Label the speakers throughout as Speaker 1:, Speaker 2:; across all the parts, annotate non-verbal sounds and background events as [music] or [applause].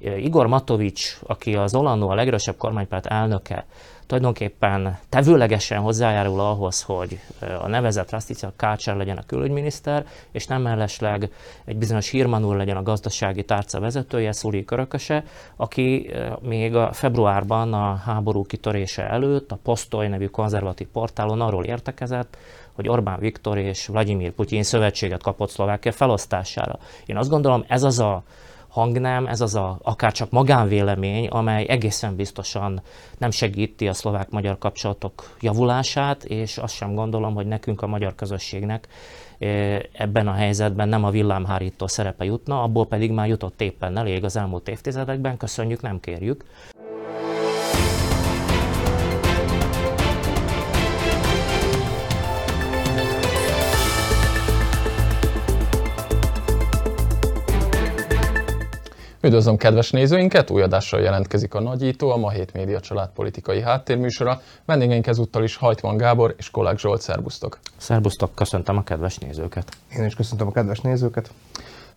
Speaker 1: Igor Matovics, aki az Olano a legerősebb kormánypárt elnöke, tulajdonképpen tevőlegesen hozzájárul ahhoz, hogy a nevezett Rastica Kácsár legyen a külügyminiszter, és nem mellesleg egy bizonyos Hirman úr legyen a gazdasági tárca vezetője, Szuli Körököse, aki még a februárban a háború kitörése előtt a Posztoly nevű konzervatív portálon arról értekezett, hogy Orbán Viktor és Vladimir Putyin szövetséget kapott Szlovákia felosztására. Én azt gondolom, ez az a hangnám, ez az a akár csak magánvélemény, amely egészen biztosan nem segíti a szlovák-magyar kapcsolatok javulását, és azt sem gondolom, hogy nekünk a magyar közösségnek e, ebben a helyzetben nem a villámhárító szerepe jutna, abból pedig már jutott éppen elég az elmúlt évtizedekben, köszönjük, nem kérjük.
Speaker 2: Üdvözlöm kedves nézőinket, új adással jelentkezik a Nagyító, a Ma Hét Média család politikai háttérműsora. Vendégeink ezúttal is Hajtman Gábor és Kolák Zsolt, szerbusztok!
Speaker 1: Szerbusztok, köszöntöm a kedves nézőket!
Speaker 3: Én is köszöntöm a kedves nézőket!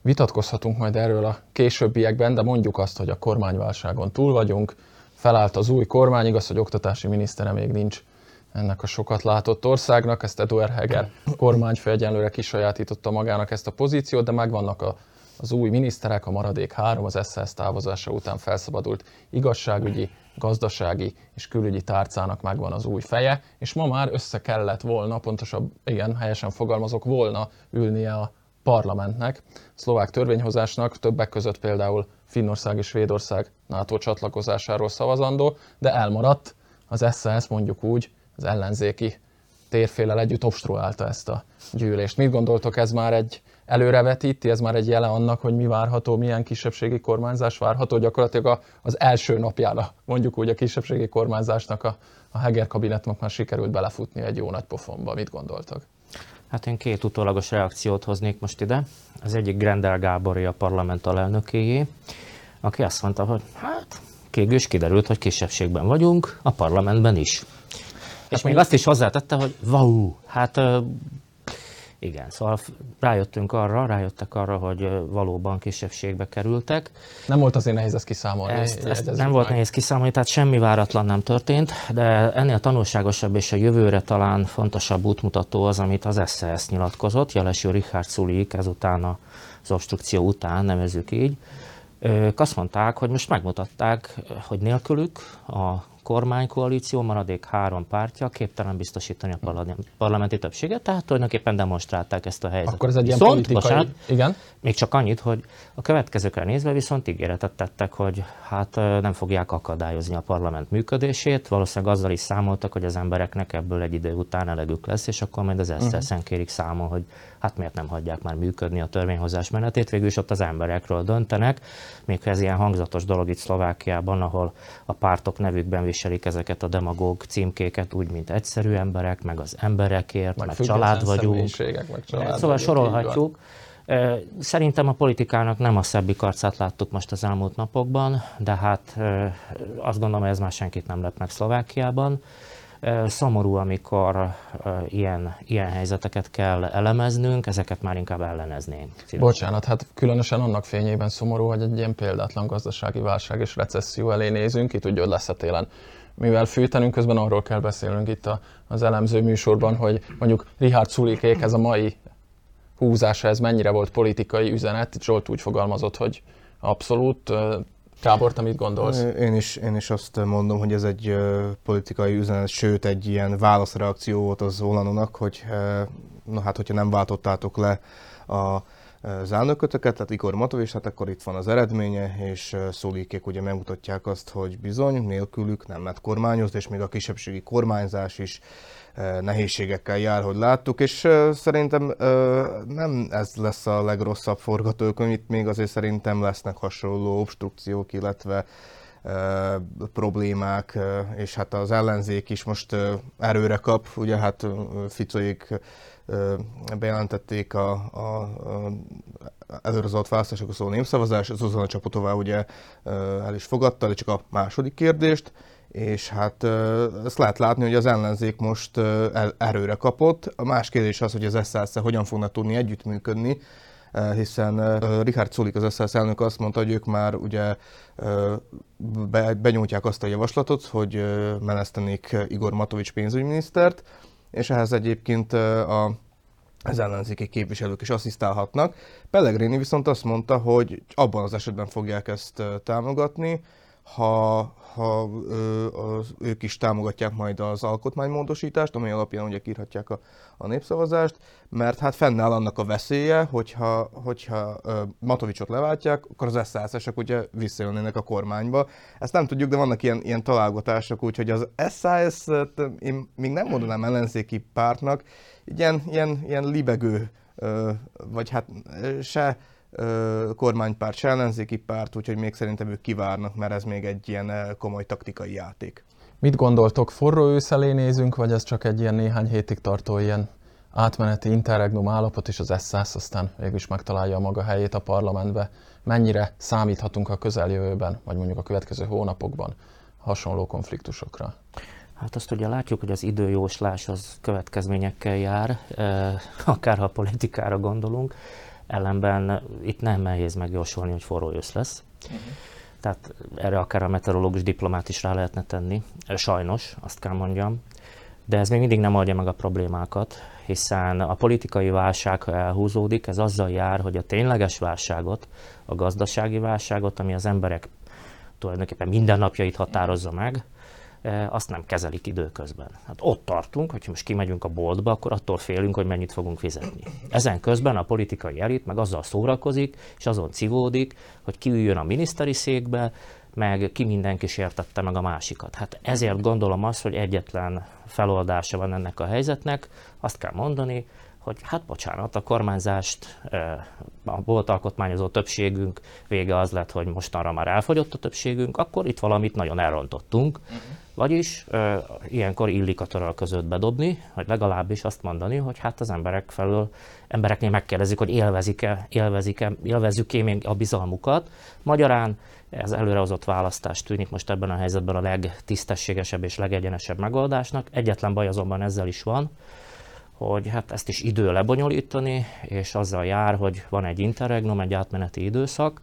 Speaker 2: Vitatkozhatunk majd erről a későbbiekben, de mondjuk azt, hogy a kormányválságon túl vagyunk, felállt az új kormány, igaz, hogy oktatási minisztere még nincs ennek a sokat látott országnak, ezt Eduard Heger kormányfő egyenlőre kisajátította magának ezt a pozíciót, de megvannak a az új miniszterek, a maradék három az SZSZ távozása után felszabadult igazságügyi, gazdasági és külügyi tárcának megvan az új feje, és ma már össze kellett volna, pontosabb, igen, helyesen fogalmazok, volna ülnie a parlamentnek, a szlovák törvényhozásnak, többek között például Finnország és Svédország NATO csatlakozásáról szavazandó, de elmaradt az SZSZ mondjuk úgy, az ellenzéki térfélel együtt obstruálta ezt a gyűlést. Mit gondoltok, ez már egy előrevetíti, ez már egy jele annak, hogy mi várható, milyen kisebbségi kormányzás várható, gyakorlatilag az első napjára mondjuk úgy a kisebbségi kormányzásnak a, a Heger kabinetnek már sikerült belefutni egy jó nagy pofonba. Mit gondoltak?
Speaker 1: Hát én két utólagos reakciót hoznék most ide. Az egyik Grendel Gábori, a parlament alelnökéjé, aki azt mondta, hogy hát kégül is kiderült, hogy kisebbségben vagyunk, a parlamentben is. És hát még azt is hozzátette, hogy wow, hát igen, szóval rájöttünk arra, rájöttek arra, hogy valóban kisebbségbe kerültek.
Speaker 2: Nem volt azért nehéz ezt kiszámolni.
Speaker 1: Ezt, ezt nem meg. volt nehéz kiszámolni, tehát semmi váratlan nem történt, de ennél tanulságosabb és a jövőre talán fontosabb útmutató az, amit az SZSZ nyilatkozott, jelesül Richard Sulik ezután az obstrukció után, nevezük így. Ők azt mondták, hogy most megmutatták, hogy nélkülük a kormánykoalíció maradék három pártja képtelen biztosítani a parlamenti többséget, tehát tulajdonképpen demonstrálták ezt a helyzetet.
Speaker 2: Akkor ez egy ilyen viszont, politikai... Bocsánat,
Speaker 1: igen? Még csak annyit, hogy a következőkre nézve viszont ígéretet tettek, hogy hát nem fogják akadályozni a parlament működését, valószínűleg azzal is számoltak, hogy az embereknek ebből egy idő után elegük lesz, és akkor majd az ezt uh-huh. kérik számon, hogy hát miért nem hagyják már működni a törvényhozás menetét, végül is ott az emberekről döntenek, még ez ilyen hangzatos dolog itt Szlovákiában, ahol a pártok nevükben viselik ezeket a demagóg címkéket, úgy, mint egyszerű emberek, meg az emberekért, meg, meg család vagyunk.
Speaker 2: Meg család
Speaker 1: szóval sorolhatjuk. Szerintem a politikának nem a szebbik arcát láttuk most az elmúlt napokban, de hát azt gondolom, hogy ez már senkit nem lett meg Szlovákiában. Szomorú, amikor ilyen, ilyen helyzeteket kell elemeznünk, ezeket már inkább elleneznénk.
Speaker 2: Bocsánat, hát különösen annak fényében szomorú, hogy egy ilyen példátlan gazdasági válság és recesszió elé nézünk, ki tudja, hogy lesz a télen mivel fűtenünk, közben arról kell beszélnünk itt a, az elemző műsorban, hogy mondjuk Richard Szulikék ez a mai húzása, ez mennyire volt politikai üzenet. Zsolt úgy fogalmazott, hogy abszolút Gábor, te mit gondolsz?
Speaker 3: Én is, én is azt mondom, hogy ez egy politikai üzenet, sőt egy ilyen válaszreakció volt az Olanonak, hogy na hát, hogyha nem váltottátok le a az elnökötöket, tehát Igor Matovics, hát akkor itt van az eredménye, és Szólikék ugye megmutatják azt, hogy bizony, nélkülük nem lehet kormányozni, és még a kisebbségi kormányzás is nehézségekkel jár, hogy láttuk, és szerintem nem ez lesz a legrosszabb forgatókönyv, itt még azért szerintem lesznek hasonló obstrukciók, illetve problémák, és hát az ellenzék is most erőre kap, ugye hát Ficoék bejelentették a, a, a előrehozott választásokról szóló népszavazás, Zuzana Csapotová ugye el is fogadta, de csak a második kérdést, és hát ezt lehet látni, hogy az ellenzék most erőre kapott. A más kérdés az, hogy az SZSZ hogyan fognak tudni együttműködni hiszen Richard Sulik, az SZSZ elnök azt mondta, hogy ők már ugye benyújtják azt a javaslatot, hogy menesztenék Igor Matovics pénzügyminisztert, és ehhez egyébként a az ellenzéki képviselők is asszisztálhatnak. Pellegrini viszont azt mondta, hogy abban az esetben fogják ezt támogatni, ha, ha ö, az, ők is támogatják majd az alkotmánymódosítást, amely alapján ugye írhatják a, a népszavazást, mert hát fennáll annak a veszélye, hogyha, hogyha ö, Matovicsot leváltják, akkor az SZSZ-esek ugye visszajönnének a kormányba. Ezt nem tudjuk, de vannak ilyen, ilyen találgatások, úgyhogy az SZSZ, én még nem mondanám ellenzéki pártnak, ilyen, ilyen, ilyen libegő, ö, vagy hát se kormánypárt, se ellenzéki párt, úgyhogy még szerintem ők kivárnak, mert ez még egy ilyen komoly taktikai játék.
Speaker 2: Mit gondoltok, forró ősz elé nézünk, vagy ez csak egy ilyen néhány hétig tartó ilyen átmeneti interregnum állapot, és az SZSZ aztán végül is megtalálja a maga helyét a parlamentbe. Mennyire számíthatunk a közeljövőben, vagy mondjuk a következő hónapokban hasonló konfliktusokra?
Speaker 1: Hát azt ugye látjuk, hogy az időjóslás az következményekkel jár, akár ha a politikára gondolunk. Ellenben itt nem nehéz megjósolni, hogy forró ősz lesz. Uh-huh. Tehát erre akár a meteorológus diplomát is rá lehetne tenni. Sajnos, azt kell mondjam. De ez még mindig nem oldja meg a problémákat, hiszen a politikai válság, ha elhúzódik, ez azzal jár, hogy a tényleges válságot, a gazdasági válságot, ami az emberek tulajdonképpen mindennapjait határozza meg, azt nem kezelik időközben. Hát ott tartunk, hogy most kimegyünk a boltba, akkor attól félünk, hogy mennyit fogunk fizetni. Ezen közben a politikai elit meg azzal szórakozik, és azon civódik, hogy kiüljön a miniszteri székbe, meg ki mindenki sértette meg a másikat. Hát ezért gondolom azt, hogy egyetlen feloldása van ennek a helyzetnek, azt kell mondani, hogy hát bocsánat, a kormányzást, a volt alkotmányozó többségünk vége az lett, hogy mostanra már elfogyott a többségünk, akkor itt valamit nagyon elrontottunk. Uh-huh. Vagyis ilyenkor illik a töröl között bedobni, vagy legalábbis azt mondani, hogy hát az emberek felől, embereknél megkérdezik, hogy élvezik-e, élvezik-e, élvezzük-e még a bizalmukat. Magyarán ez előrehozott választás tűnik most ebben a helyzetben a legtisztességesebb és legegyenesebb megoldásnak. Egyetlen baj azonban ezzel is van, hogy hát ezt is idő lebonyolítani, és azzal jár, hogy van egy interregnum, egy átmeneti időszak,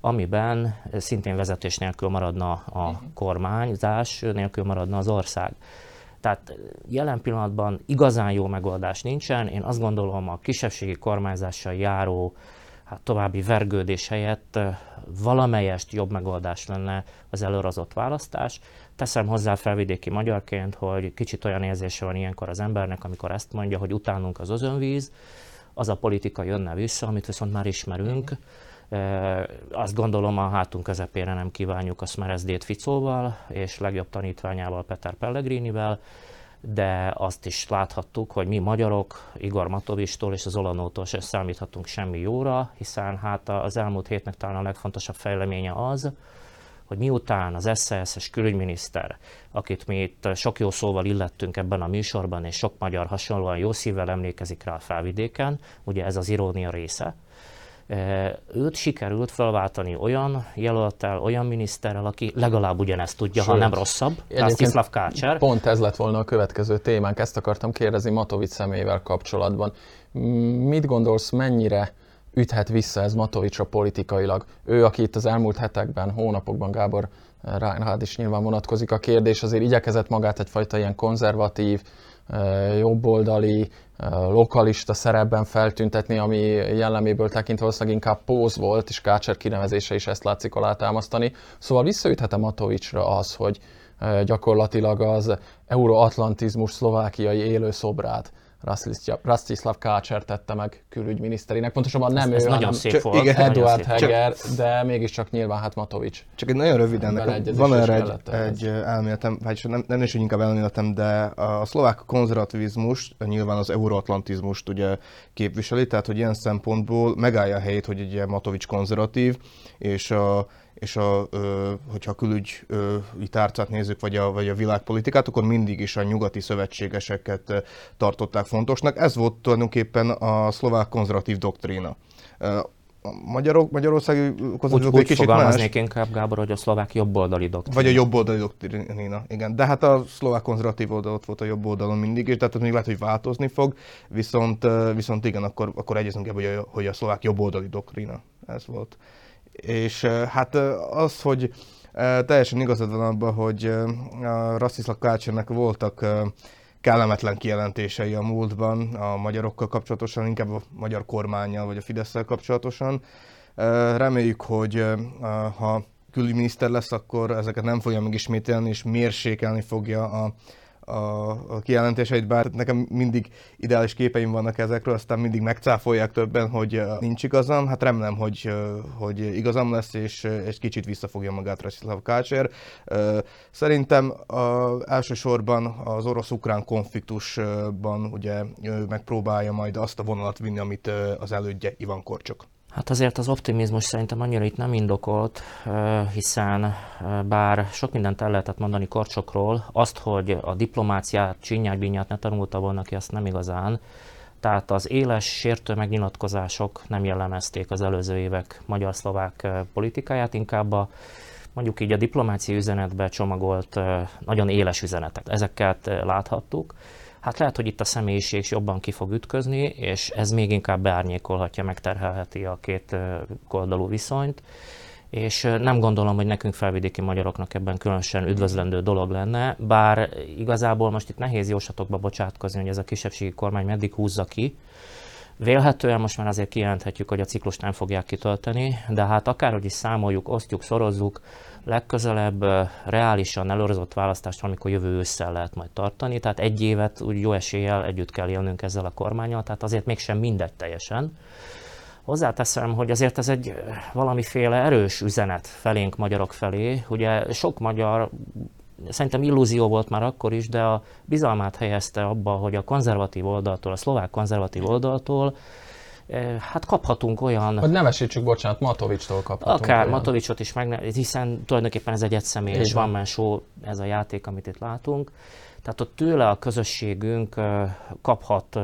Speaker 1: amiben szintén vezetés nélkül maradna a mhm. kormányzás, nélkül maradna az ország. Tehát jelen pillanatban igazán jó megoldás nincsen. Én azt gondolom, a kisebbségi kormányzással járó hát további vergődés helyett valamelyest jobb megoldás lenne az előrazott választás. Teszem hozzá felvidéki magyarként, hogy kicsit olyan érzése van ilyenkor az embernek, amikor ezt mondja, hogy utánunk az özönvíz, az a politika jönne vissza, amit viszont már ismerünk. E, azt gondolom a hátunk közepére nem kívánjuk a Smerezdét Ficóval, és legjobb tanítványával Peter Pellegrinivel, de azt is láthattuk, hogy mi magyarok Igor Matovistól és az Olanótól sem számíthatunk semmi jóra, hiszen hát az elmúlt hétnek talán a legfontosabb fejleménye az, hogy miután az SZSZ-es külügyminiszter, akit mi itt sok jó szóval illettünk ebben a műsorban, és sok magyar hasonlóan jó szívvel emlékezik rá a felvidéken, ugye ez az irónia része, őt sikerült felváltani olyan jelöltel, olyan miniszterrel, aki legalább ugyanezt tudja, Sőt, ha nem rosszabb. Rastislav Kácser.
Speaker 2: Pont ez lett volna a következő témánk, ezt akartam kérdezni Matovic személyével kapcsolatban. Mit gondolsz, mennyire üthet vissza ez Matovicsra politikailag? Ő, aki itt az elmúlt hetekben, hónapokban, Gábor rád is nyilván vonatkozik a kérdés, azért igyekezett magát egyfajta ilyen konzervatív, jobboldali, lokalista szerepben feltüntetni, ami jelleméből tekintve valószínűleg inkább póz volt, és Kácser kinevezése is ezt látszik alátámasztani. Szóval visszaüthet a Matovicsra az, hogy gyakorlatilag az euroatlantizmus szlovákiai élő szobrát Rastislav Kácser tette meg külügyminiszterének. Pontosabban nem
Speaker 1: ez,
Speaker 2: ő,
Speaker 1: ez
Speaker 2: hanem
Speaker 1: szép volt, igen,
Speaker 2: Eduard Heger, csak, de mégiscsak nyilván hát Matovics.
Speaker 3: Csak egy nagyon röviden, van erre egy, egy elméletem, vagy nem, nem is inkább elméletem, de a szlovák konzervativizmus nyilván az euroatlantizmust ugye képviseli, tehát hogy ilyen szempontból megállja a helyét, hogy egy Matovics konzervatív, és a és a, hogyha a külügyi tárcát nézzük, vagy a, vagy a világpolitikát, akkor mindig is a nyugati szövetségeseket tartották fontosnak. Ez volt tulajdonképpen a szlovák konzervatív doktrína. magyarok, magyarországi
Speaker 1: úgy, úgy kicsit más. inkább, Gábor, hogy a szlovák jobboldali doktrína.
Speaker 3: Vagy a jobboldali doktrína, igen. De hát a szlovák konzervatív oldal ott volt a jobb oldalon mindig, és tehát még lehet, hogy változni fog, viszont, viszont igen, akkor, akkor egyezünk ebben, hogy a, hogy a szlovák jobboldali doktrína ez volt. És hát az, hogy teljesen igazad van abban, hogy a Rastislav Kácsernek voltak kellemetlen kijelentései a múltban a magyarokkal kapcsolatosan, inkább a magyar kormányjal vagy a fidesz kapcsolatosan. Reméljük, hogy ha külügyminiszter lesz, akkor ezeket nem fogja megismételni, és mérsékelni fogja a, a, kijelentéseit, bár nekem mindig ideális képeim vannak ezekről, aztán mindig megcáfolják többen, hogy nincs igazam. Hát remélem, hogy, hogy igazam lesz, és egy kicsit visszafogja magát Rastislav Kácser. Szerintem a, elsősorban az orosz-ukrán konfliktusban ugye megpróbálja majd azt a vonalat vinni, amit az elődje Ivan Korcsok.
Speaker 1: Hát azért az optimizmus szerintem annyira itt nem indokolt, hiszen bár sok mindent el lehetett mondani Korcsokról, azt, hogy a diplomáciát, csinyák ne tanulta volna ki, azt nem igazán. Tehát az éles, sértő megnyilatkozások nem jellemezték az előző évek magyar-szlovák politikáját, inkább a mondjuk így a diplomáciai üzenetbe csomagolt nagyon éles üzenetek. Ezeket láthattuk. Hát lehet, hogy itt a személyiség is jobban ki fog ütközni, és ez még inkább beárnyékolhatja, megterhelheti a két oldalú viszonyt és nem gondolom, hogy nekünk felvidéki magyaroknak ebben különösen üdvözlendő dolog lenne, bár igazából most itt nehéz jósatokba bocsátkozni, hogy ez a kisebbségi kormány meddig húzza ki. Vélhetően most már azért kijelenthetjük, hogy a ciklus nem fogják kitölteni, de hát akárhogy is számoljuk, osztjuk, szorozzuk, legközelebb reálisan elorzott választást valamikor jövő ősszel lehet majd tartani, tehát egy évet úgy jó eséllyel együtt kell élnünk ezzel a kormányal, tehát azért mégsem mindegy teljesen. Hozzáteszem, hogy azért ez egy valamiféle erős üzenet felénk magyarok felé. Ugye sok magyar szerintem illúzió volt már akkor is, de a bizalmát helyezte abba, hogy a konzervatív oldaltól, a szlovák konzervatív oldaltól hát kaphatunk olyan...
Speaker 2: Hogy nevesítsük, bocsánat, Matovicstól kaphatunk
Speaker 1: Akár olyan. Matovicsot is, meg, hiszen tulajdonképpen ez egy egyszemélyes van show, ez a játék, amit itt látunk. Tehát ott tőle a közösségünk kaphat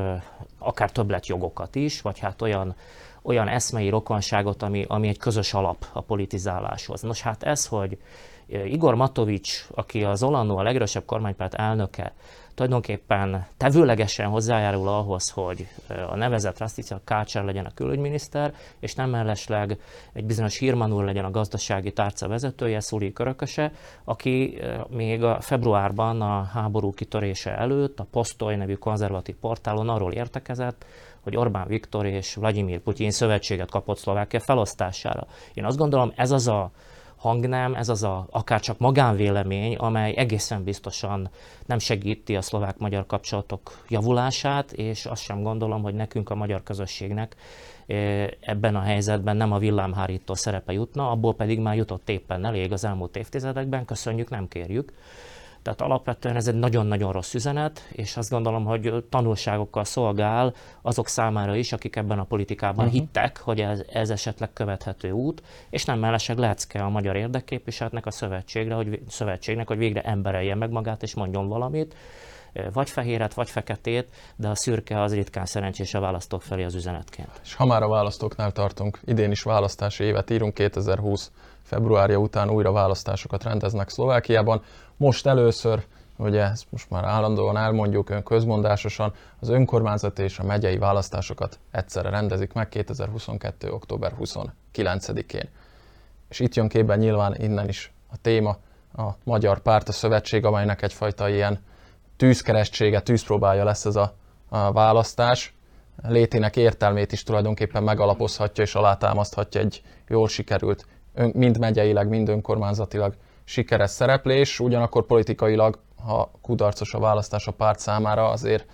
Speaker 1: akár többletjogokat is, vagy hát olyan, olyan eszmei rokonságot, ami, ami egy közös alap a politizáláshoz. Nos hát ez, hogy Igor Matovics, aki az Olano a legerősebb kormánypárt elnöke, tulajdonképpen tevőlegesen hozzájárul ahhoz, hogy a nevezett Rastica Kácsár legyen a külügyminiszter, és nem mellesleg egy bizonyos Hirman úr legyen a gazdasági tárca vezetője, Szuli Körököse, aki még a februárban a háború kitörése előtt a Posztoly nevű konzervatív portálon arról értekezett, hogy Orbán Viktor és Vladimir Putyin szövetséget kapott Szlovákia felosztására. Én azt gondolom, ez az a hangnám, ez az a akár csak magánvélemény, amely egészen biztosan nem segíti a szlovák-magyar kapcsolatok javulását, és azt sem gondolom, hogy nekünk a magyar közösségnek eh, ebben a helyzetben nem a villámhárító szerepe jutna, abból pedig már jutott éppen elég az elmúlt évtizedekben, köszönjük, nem kérjük. Tehát alapvetően ez egy nagyon-nagyon rossz üzenet, és azt gondolom, hogy tanulságokkal szolgál azok számára is, akik ebben a politikában uh-huh. hittek, hogy ez, ez esetleg követhető út, és nem mellesleg lecke a magyar érdekképviseletnek, a szövetségre, hogy, szövetségnek, hogy végre emberelje meg magát és mondjon valamit, vagy fehéret, vagy feketét, de a szürke az ritkán szerencsés a választók felé az üzenetként.
Speaker 2: És ha már a választóknál tartunk, idén is választási évet írunk, 2020 februárja után újra választásokat rendeznek Szlovákiában. Most először, ugye ezt most már állandóan elmondjuk közmondásosan, az önkormányzati és a megyei választásokat egyszerre rendezik meg 2022. október 29-én. És itt jön képben nyilván innen is a téma, a Magyar Párt, a szövetség, amelynek egyfajta ilyen tűzkeresztsége, tűzpróbája lesz ez a, a választás. Létének értelmét is tulajdonképpen megalapozhatja és alátámaszthatja egy jól sikerült, mind megyeileg, mind önkormányzatilag sikeres szereplés, ugyanakkor politikailag, ha kudarcos a választás a párt számára, azért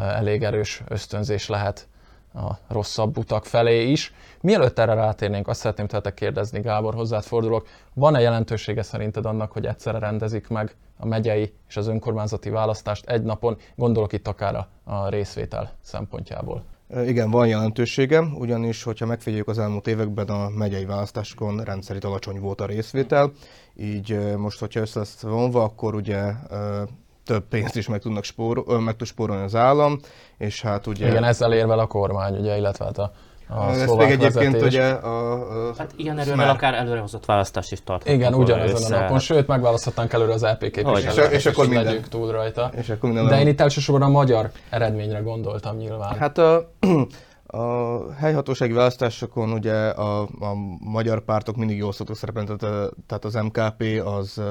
Speaker 2: elég erős ösztönzés lehet a rosszabb utak felé is. Mielőtt erre rátérnénk, azt szeretném tőletek kérdezni, Gábor, hozzád fordulok, van-e jelentősége szerinted annak, hogy egyszerre rendezik meg a megyei és az önkormányzati választást egy napon, gondolok itt akár a részvétel szempontjából?
Speaker 3: Igen, van jelentősége, ugyanis, hogyha megfigyeljük az elmúlt években a megyei választásokon rendszerint alacsony volt a részvétel, így most, hogyha össze lesz vonva, akkor ugye több pénzt is meg, tudnak spórol, meg tud spórolni az állam, és hát ugye...
Speaker 2: Igen, ezzel ér a kormány, ugye, illetve hát a a
Speaker 3: Ez még egyébként
Speaker 2: vezetés.
Speaker 3: ugye a, a
Speaker 1: Hát ilyen erővel akár előrehozott választást is tarthatunk.
Speaker 2: Igen,
Speaker 1: össze.
Speaker 2: a napon, sőt, megválaszthatnánk előre az LP képviselőt,
Speaker 3: És- és akkor minden-
Speaker 2: legyünk túl rajta.
Speaker 3: és akkor minden
Speaker 2: De én itt elsősorban a magyar eredményre gondoltam nyilván.
Speaker 3: Hát a, [clears throat] a helyhatósági választásokon ugye a, a magyar pártok mindig jól szoktak szerepelni, tehát, tehát az MKP az,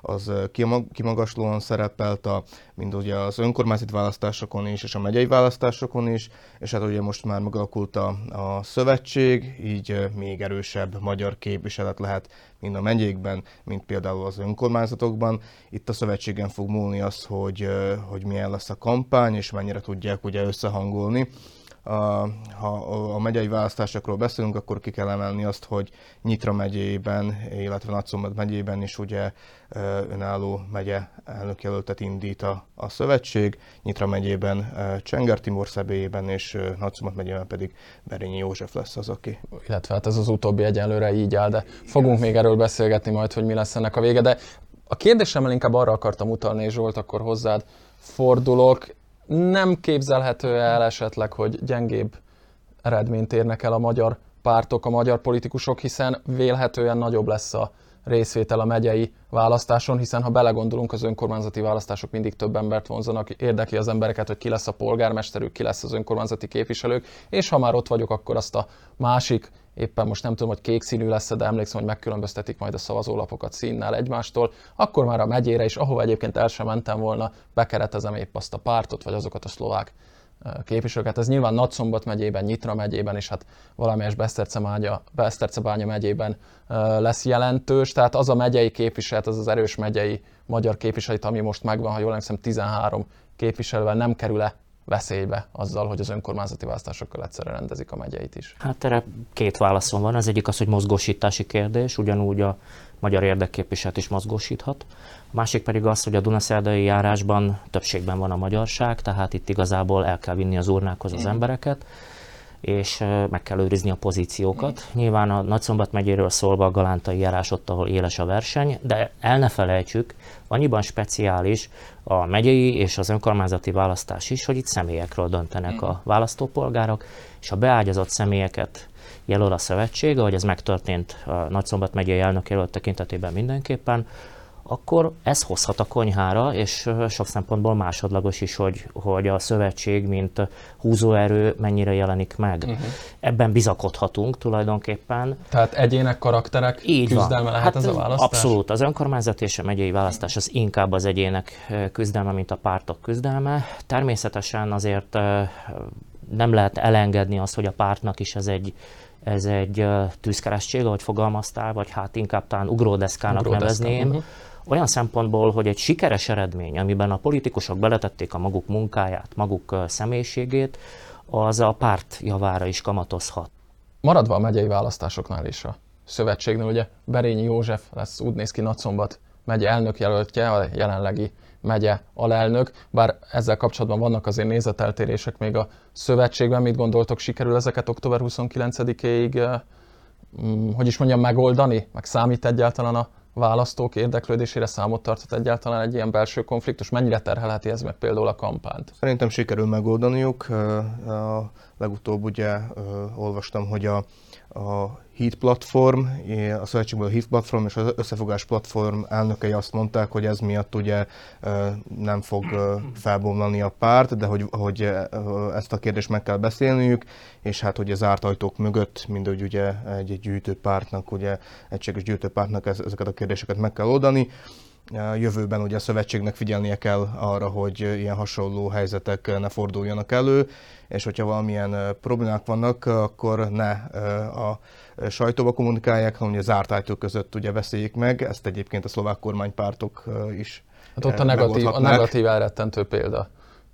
Speaker 3: az kimag- kimagaslóan szerepelt, a, mind ugye az önkormányzati választásokon is, és a megyei választásokon is, és hát ugye most már megalakult a, a szövetség, így még erősebb magyar képviselet lehet mind a megyékben, mint például az önkormányzatokban. Itt a szövetségen fog múlni az, hogy, hogy milyen lesz a kampány, és mennyire tudják ugye összehangolni. Ha a megyei választásokról beszélünk, akkor ki kell emelni azt, hogy Nyitra megyében, illetve Nagyszombat megyében is ugye önálló megye elnökjelöltet indít a, a szövetség, Nyitra megyében Csenger Timor szebélyében, és Nagyszombat megyében pedig Berényi József lesz az, aki
Speaker 2: illetve hát ez az utóbbi egyenlőre így áll, de fogunk még erről beszélgetni majd, hogy mi lesz ennek a vége. De a kérdésemmel inkább arra akartam utalni, és Zsolt, akkor hozzád fordulok. Nem képzelhető el esetleg, hogy gyengébb eredményt érnek el a magyar pártok, a magyar politikusok, hiszen vélhetően nagyobb lesz a részvétel a megyei választáson, hiszen ha belegondolunk, az önkormányzati választások mindig több embert vonzanak, érdekli az embereket, hogy ki lesz a polgármesterük, ki lesz az önkormányzati képviselők, és ha már ott vagyok, akkor azt a másik, éppen most nem tudom, hogy kék színű lesz, de emlékszem, hogy megkülönböztetik majd a szavazólapokat színnel egymástól, akkor már a megyére is, ahova egyébként el sem mentem volna, bekeretezem épp azt a pártot, vagy azokat a szlovák képviselőket. Ez nyilván Nagyszombat megyében, Nyitra megyében, és hát valamelyes Besztercebánya, Besztercebánya megyében lesz jelentős. Tehát az a megyei képviselet, az az erős megyei magyar képviselet, ami most megvan, ha jól emlékszem, 13 képviselővel nem kerül-e veszélybe azzal, hogy az önkormányzati választásokkal egyszerre rendezik a megyeit is?
Speaker 1: Hát erre két válaszom van. Az egyik az, hogy mozgósítási kérdés, ugyanúgy a magyar érdekképviselet is mozgósíthat. A másik pedig az, hogy a Dunaszerdai járásban többségben van a magyarság, tehát itt igazából el kell vinni az urnákhoz az embereket, és meg kell őrizni a pozíciókat. Nyilván a Nagyszombat megyéről szólva a galántai járás ott, ahol éles a verseny, de el ne felejtsük, annyiban speciális a megyei és az önkormányzati választás is, hogy itt személyekről döntenek a választópolgárok, és a beágyazott személyeket jelöl a szövetség, ahogy ez megtörtént a Nagyszombat megyei elnökjelölt tekintetében mindenképpen, akkor ez hozhat a konyhára, és sok szempontból másodlagos is, hogy, hogy a szövetség, mint húzóerő mennyire jelenik meg. Uh-huh. Ebben bizakodhatunk tulajdonképpen.
Speaker 2: Tehát egyének, karakterek
Speaker 1: Így
Speaker 2: küzdelme
Speaker 1: van.
Speaker 2: lehet
Speaker 1: hát
Speaker 2: ez a választás?
Speaker 1: Abszolút. Az önkormányzat és a megyei választás az inkább az egyének küzdelme, mint a pártok küzdelme. Természetesen azért nem lehet elengedni azt, hogy a pártnak is ez egy ez egy tűzkeresztség, ahogy fogalmaztál, vagy hát inkább talán ugródeszkának Ugródeszka. nevezném. Uh-huh. Olyan szempontból, hogy egy sikeres eredmény, amiben a politikusok beletették a maguk munkáját, maguk személyiségét, az a párt javára is kamatozhat.
Speaker 2: Maradva a megyei választásoknál is a szövetségnél, ugye Berényi József lesz, úgy néz ki Nagyszombat megye elnökjelöltje, a jelenlegi megye alelnök, bár ezzel kapcsolatban vannak azért nézeteltérések még a szövetségben. Mit gondoltok, sikerül ezeket október 29-ig, hogy is mondjam, megoldani? Meg számít egyáltalán a választók érdeklődésére számot tartott egyáltalán egy ilyen belső konfliktus? Mennyire terhelheti ez meg például a kampányt?
Speaker 3: Szerintem sikerül megoldaniuk. Legutóbb ugye olvastam, hogy a, a Heat platform, a szövetségből a Heat platform és az összefogás platform elnökei azt mondták, hogy ez miatt ugye nem fog felbomlani a párt, de hogy, hogy ezt a kérdést meg kell beszélniük, és hát hogy az zárt ajtók mögött, mindegy ugye egy, egy gyűjtőpártnak, ugye egységes gyűjtőpártnak ezeket a kérdéseket meg kell oldani. Jövőben ugye a szövetségnek figyelnie kell arra, hogy ilyen hasonló helyzetek ne forduljanak elő, és hogyha valamilyen problémák vannak, akkor ne a sajtóba kommunikálják, hanem a zárt ajtók között ugye beszéljék meg. Ezt egyébként a szlovák kormánypártok is
Speaker 2: Hát ott a negatív, a negatív elrettentő példa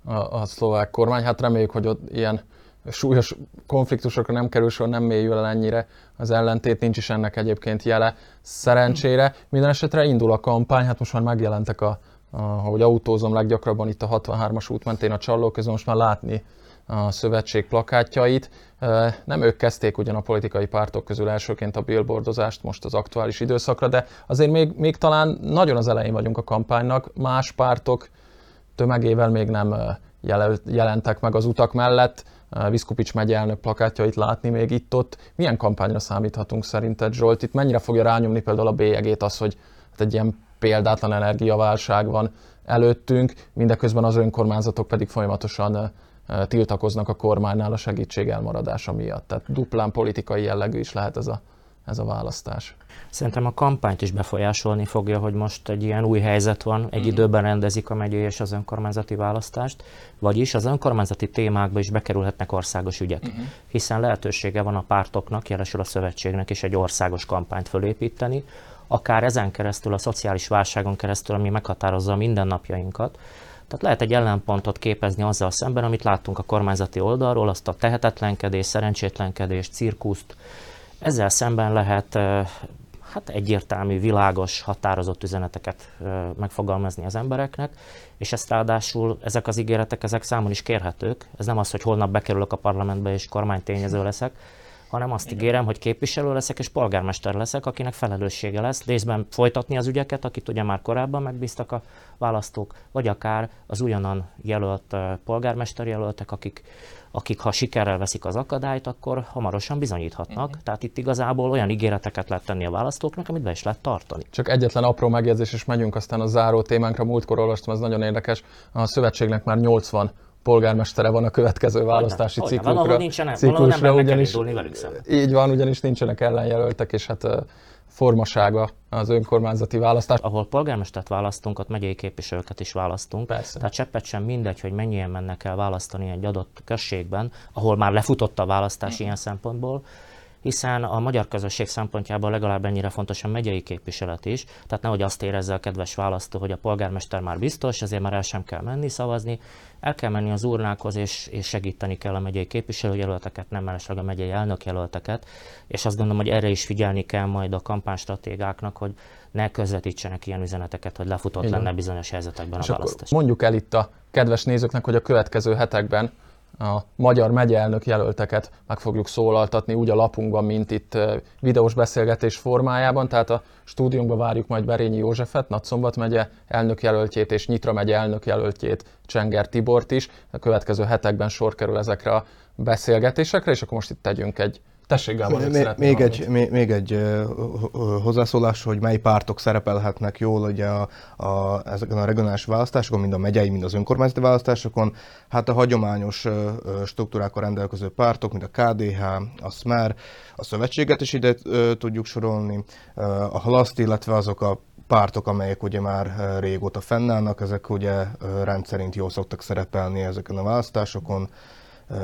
Speaker 2: a, a szlovák kormány. Hát reméljük, hogy ott ilyen súlyos konfliktusokra nem kerül sor, nem mélyül el ennyire az ellentét, nincs is ennek egyébként jele szerencsére. Minden esetre indul a kampány, hát most már megjelentek a, a ahogy autózom leggyakrabban itt a 63-as út mentén a csallók közön, most már látni a szövetség plakátjait. Nem ők kezdték ugyan a politikai pártok közül elsőként a billboardozást most az aktuális időszakra, de azért még, még talán nagyon az elején vagyunk a kampánynak. Más pártok tömegével még nem jelentek meg az utak mellett. Viszkupics megye elnök plakátjait látni még itt-ott. Milyen kampányra számíthatunk szerinted, Zsolt? Itt mennyire fogja rányomni például a bélyegét az, hogy hát egy ilyen példátlan energiaválság van előttünk, mindeközben az önkormányzatok pedig folyamatosan tiltakoznak a kormánynál a segítség elmaradása miatt. Tehát duplán politikai jellegű is lehet ez a, ez a választás.
Speaker 1: Szerintem a kampányt is befolyásolni fogja, hogy most egy ilyen új helyzet van, egy mm. időben rendezik a megyei és az önkormányzati választást, vagyis az önkormányzati témákba is bekerülhetnek országos ügyek, mm. hiszen lehetősége van a pártoknak, jelesül a szövetségnek is egy országos kampányt fölépíteni, akár ezen keresztül, a szociális válságon keresztül, ami meghatározza a mindennapjainkat, tehát lehet egy ellenpontot képezni azzal szemben, amit láttunk a kormányzati oldalról, azt a tehetetlenkedés, szerencsétlenkedés, cirkuszt. Ezzel szemben lehet hát egyértelmű, világos, határozott üzeneteket megfogalmazni az embereknek, és ezt ráadásul ezek az ígéretek, ezek számon is kérhetők. Ez nem az, hogy holnap bekerülök a parlamentbe és kormánytényező leszek, hanem azt Igen. ígérem, hogy képviselő leszek és polgármester leszek, akinek felelőssége lesz részben folytatni az ügyeket, akit ugye már korábban megbíztak a választók, vagy akár az újonnan jelölt polgármester jelöltek, akik, akik ha sikerrel veszik az akadályt, akkor hamarosan bizonyíthatnak. Igen. Tehát itt igazából olyan ígéreteket lehet tenni a választóknak, amit be is lehet tartani.
Speaker 2: Csak egyetlen apró megjegyzés, és megyünk aztán a záró témánkra. Múltkor olvastam, ez nagyon érdekes. A szövetségnek már 80 polgármestere van a következő választási Hogyne, ciklusra. Valahol
Speaker 1: nincsenek, ciklusra, valahol nem ugyanis, velük szemben.
Speaker 2: Így van, ugyanis nincsenek ellenjelöltek, és hát formasága az önkormányzati választás.
Speaker 1: Ahol polgármestert választunk, ott megyei képviselőket is választunk.
Speaker 2: Persze.
Speaker 1: Tehát cseppet sem mindegy, hogy mennyien mennek el választani egy adott községben, ahol már lefutott a választás ilyen szempontból, hiszen a magyar közösség szempontjából legalább ennyire fontos a megyei képviselet is, tehát nehogy azt érezze a kedves választó, hogy a polgármester már biztos, ezért már el sem kell menni szavazni, el kell menni az urnákhoz, és, és segíteni kell a megyei képviselőjelölteket, nem mellesleg a megyei elnökjelölteket, és azt gondolom, hogy erre is figyelni kell majd a kampánystratégáknak, hogy ne közvetítsenek ilyen üzeneteket, hogy lefutott Igen. lenne bizonyos helyzetekben és a választás.
Speaker 2: Mondjuk el itt a kedves nézőknek, hogy a következő hetekben a magyar megyeelnök jelölteket meg fogjuk szólaltatni úgy a lapunkban, mint itt videós beszélgetés formájában, tehát a stúdiumban várjuk majd Berényi Józsefet, Nagyszombat megye jelöltjét és Nyitra megye jelöltjét, Csenger Tibort is. A következő hetekben sor kerül ezekre a beszélgetésekre, és akkor most itt tegyünk egy Tessék, Gábor, még,
Speaker 3: még egy, még, még egy hozzászólás, hogy mely pártok szerepelhetnek jól ugye a, a, ezeken a regionális választásokon, mind a megyei, mind az önkormányzati választásokon. Hát a hagyományos struktúrákkal rendelkező pártok, mint a KDH, a SMER, a szövetséget is ide tudjuk sorolni, a Halaszt, illetve azok a pártok, amelyek ugye már régóta fennállnak, ezek ugye rendszerint jól szoktak szerepelni ezeken a választásokon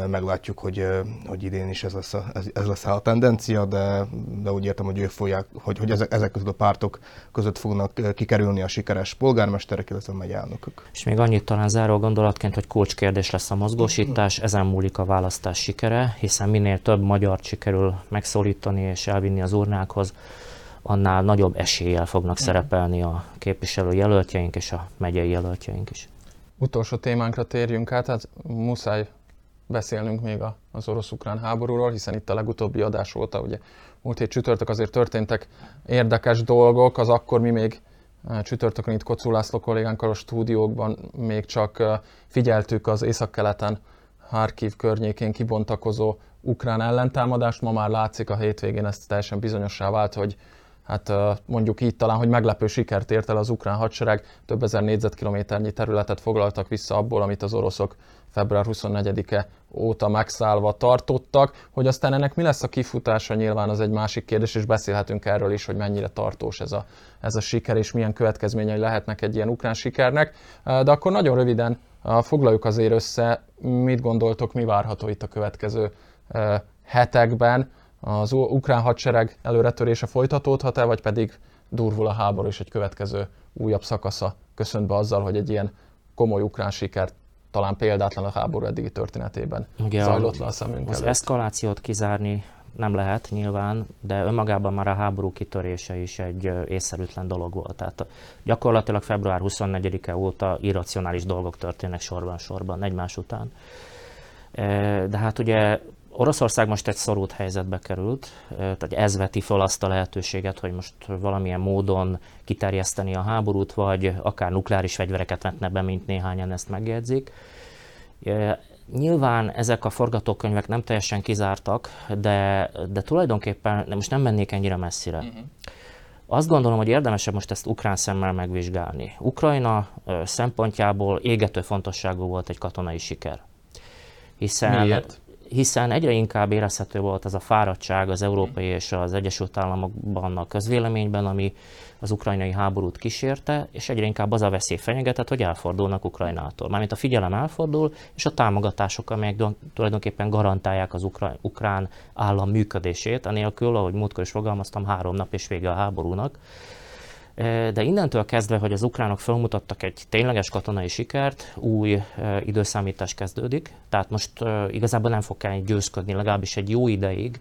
Speaker 3: meglátjuk, hogy, hogy idén is ez lesz, a, ez, ez lesz a tendencia, de, de úgy értem, hogy ők fogják, hogy, hogy ezek, ezek között a pártok között fognak kikerülni a sikeres polgármesterek, illetve megy elnökök.
Speaker 1: És még annyit talán záró gondolatként, hogy kulcskérdés lesz a mozgósítás, ezen múlik a választás sikere, hiszen minél több magyar sikerül megszólítani és elvinni az urnákhoz, annál nagyobb eséllyel fognak szerepelni a képviselő jelöltjeink és a megyei jelöltjeink is.
Speaker 2: Utolsó témánkra térjünk át, hát muszáj beszélnünk még az orosz-ukrán háborúról, hiszen itt a legutóbbi adás óta, ugye múlt hét csütörtök azért történtek érdekes dolgok, az akkor mi még eh, csütörtökön itt Kocú László kollégánkkal a stúdiókban még csak eh, figyeltük az északkeleten, Harkiv környékén kibontakozó ukrán ellentámadást, ma már látszik a hétvégén, ezt teljesen bizonyossá vált, hogy hát mondjuk így talán, hogy meglepő sikert ért el az ukrán hadsereg, több ezer négyzetkilométernyi területet foglaltak vissza abból, amit az oroszok február 24-e óta megszállva tartottak. Hogy aztán ennek mi lesz a kifutása, nyilván az egy másik kérdés, és beszélhetünk erről is, hogy mennyire tartós ez a, ez a siker, és milyen következményei lehetnek egy ilyen ukrán sikernek. De akkor nagyon röviden foglaljuk azért össze, mit gondoltok, mi várható itt a következő hetekben az ukrán hadsereg előretörése folytatódhat-e, vagy pedig durvul a háború és egy következő újabb szakasza köszönt be azzal, hogy egy ilyen komoly ukrán sikert talán példátlan a háború eddigi történetében Ugye zajlott le a szemünk
Speaker 1: Az előtt. eszkalációt kizárni nem lehet nyilván, de önmagában már a háború kitörése is egy észszerűtlen dolog volt. Tehát gyakorlatilag február 24-e óta irracionális dolgok történnek sorban-sorban, egymás után. De hát ugye Oroszország most egy szorult helyzetbe került, tehát ez veti fel azt a lehetőséget, hogy most valamilyen módon kiterjeszteni a háborút, vagy akár nukleáris fegyvereket vetne be, mint néhányan ezt megjegyzik. Nyilván ezek a forgatókönyvek nem teljesen kizártak, de, de tulajdonképpen most nem mennék ennyire messzire. Uh-huh. Azt gondolom, hogy érdemesebb most ezt ukrán szemmel megvizsgálni. Ukrajna szempontjából égető fontosságú volt egy katonai siker. Hiszen,
Speaker 2: Miért?
Speaker 1: Hiszen egyre inkább érezhető volt az a fáradtság az európai és az Egyesült Államokban a közvéleményben, ami az ukrajnai háborút kísérte, és egyre inkább az a veszély fenyegetett, hogy elfordulnak Ukrajnától. Mármint a figyelem elfordul, és a támogatások, amelyek tulajdonképpen garantálják az ukrán, ukrán állam működését, anélkül, ahogy múltkor is fogalmaztam, három nap és vége a háborúnak. De innentől kezdve, hogy az ukránok felmutattak egy tényleges katonai sikert, új időszámítás kezdődik, tehát most igazából nem fog kelleni győzködni legalábbis egy jó ideig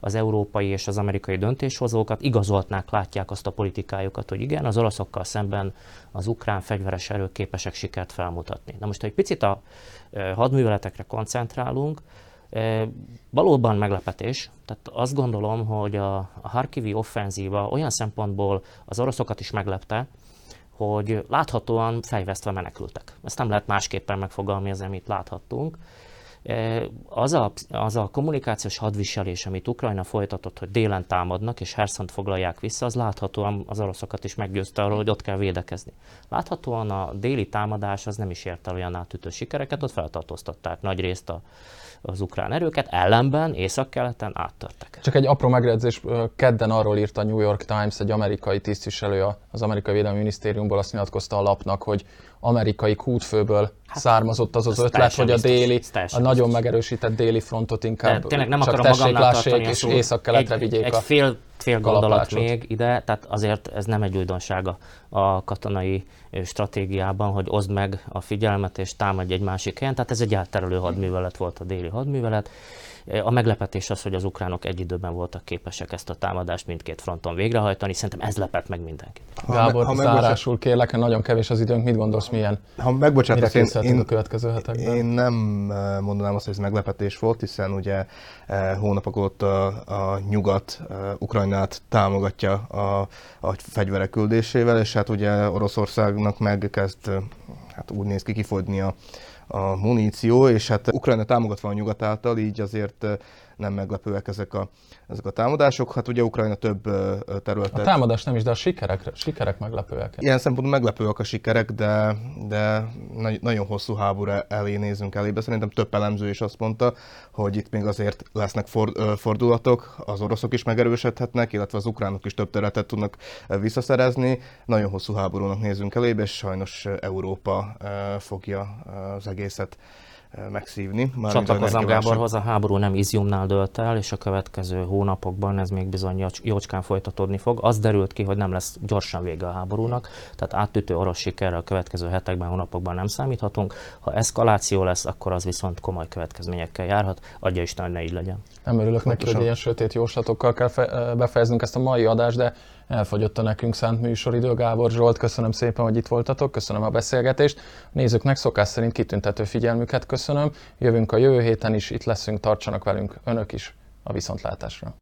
Speaker 1: az európai és az amerikai döntéshozókat, igazoltnák, látják azt a politikájukat, hogy igen, az oroszokkal szemben az ukrán fegyveres erők képesek sikert felmutatni. Na most, ha egy picit a hadműveletekre koncentrálunk, Valóban meglepetés. Tehát azt gondolom, hogy a, a Harkivi offenzíva olyan szempontból az oroszokat is meglepte, hogy láthatóan fejvesztve menekültek. Ezt nem lehet másképpen megfogalmazni, amit láthattunk. Az a, az a kommunikációs hadviselés, amit Ukrajna folytatott, hogy délen támadnak és Herszont foglalják vissza, az láthatóan az oroszokat is meggyőzte arról, hogy ott kell védekezni. Láthatóan a déli támadás az nem is ért el olyan átütő sikereket, ott feltartóztatták nagy részt a, az ukrán erőket, ellenben észak-keleten áttörtek.
Speaker 2: Csak egy apró megjegyzés, kedden arról írt a New York Times, egy amerikai tisztviselő az amerikai védelmi minisztériumból azt nyilatkozta a lapnak, hogy amerikai kútfőből hát, származott az az ötlet, hogy a déli, a nagyon megerősített déli frontot inkább
Speaker 1: De tényleg nem
Speaker 2: csak
Speaker 1: magamnál tartani
Speaker 2: és észak-keletre vigyék
Speaker 1: egy,
Speaker 2: a
Speaker 1: egy fél, fél gondolat még ide, tehát azért ez nem egy újdonsága a katonai stratégiában, hogy oszd meg a figyelmet és támadj egy másik helyen, tehát ez egy átterülő hadművelet volt a déli hadművelet. A meglepetés az, hogy az ukránok egy időben voltak képesek ezt a támadást mindkét fronton végrehajtani. Szerintem ez lepett meg mindenkit.
Speaker 2: Gábor, ha, ha zárásul kérlek, nagyon kevés az időnk, mit gondolsz, milyen?
Speaker 3: Ha megbocsátasz, én, én,
Speaker 2: a következő hetekben?
Speaker 3: Én nem eh, mondanám azt, hogy ez meglepetés volt, hiszen ugye eh, hónapok óta a, nyugat Ukrajnát támogatja a, a fegyverek küldésével, és hát ugye Oroszországnak megkezd, hát úgy néz ki, kifogyni a, a muníció, és hát Ukrajna támogatva a nyugat által, így azért nem meglepőek ezek a, ezek a támadások. Hát ugye Ukrajna több területet...
Speaker 2: A támadás nem is, de a sikerek, sikerek meglepőek.
Speaker 3: Ilyen szempontból meglepőek a sikerek, de, de nagyon hosszú háború elé nézünk elébe. Szerintem több elemző is azt mondta, hogy itt még azért lesznek fordulatok, az oroszok is megerősödhetnek, illetve az ukránok is több területet tudnak visszaszerezni. Nagyon hosszú háborúnak nézünk elébe, és sajnos Európa fogja az egészet megszívni.
Speaker 1: Csatlakozom Gáborhoz, a háború nem Iziumnál dölt el, és a következő hónapokban ez még bizony jócskán folytatódni fog. Az derült ki, hogy nem lesz gyorsan vége a háborúnak, tehát átütő orosz sikerrel a következő hetekben, hónapokban nem számíthatunk. Ha eszkaláció lesz, akkor az viszont komoly következményekkel járhat. Adja Isten, hogy ne így legyen.
Speaker 2: Nem örülök neki, hogy ilyen sötét jóslatokkal kell befejeznünk ezt a mai adást, de elfogyott a nekünk szánt műsoridő. Gábor Zsolt, köszönöm szépen, hogy itt voltatok, köszönöm a beszélgetést. Nézőknek szokás szerint kitüntető figyelmüket köszönöm. Jövünk a jövő héten is, itt leszünk, tartsanak velünk önök is a viszontlátásra.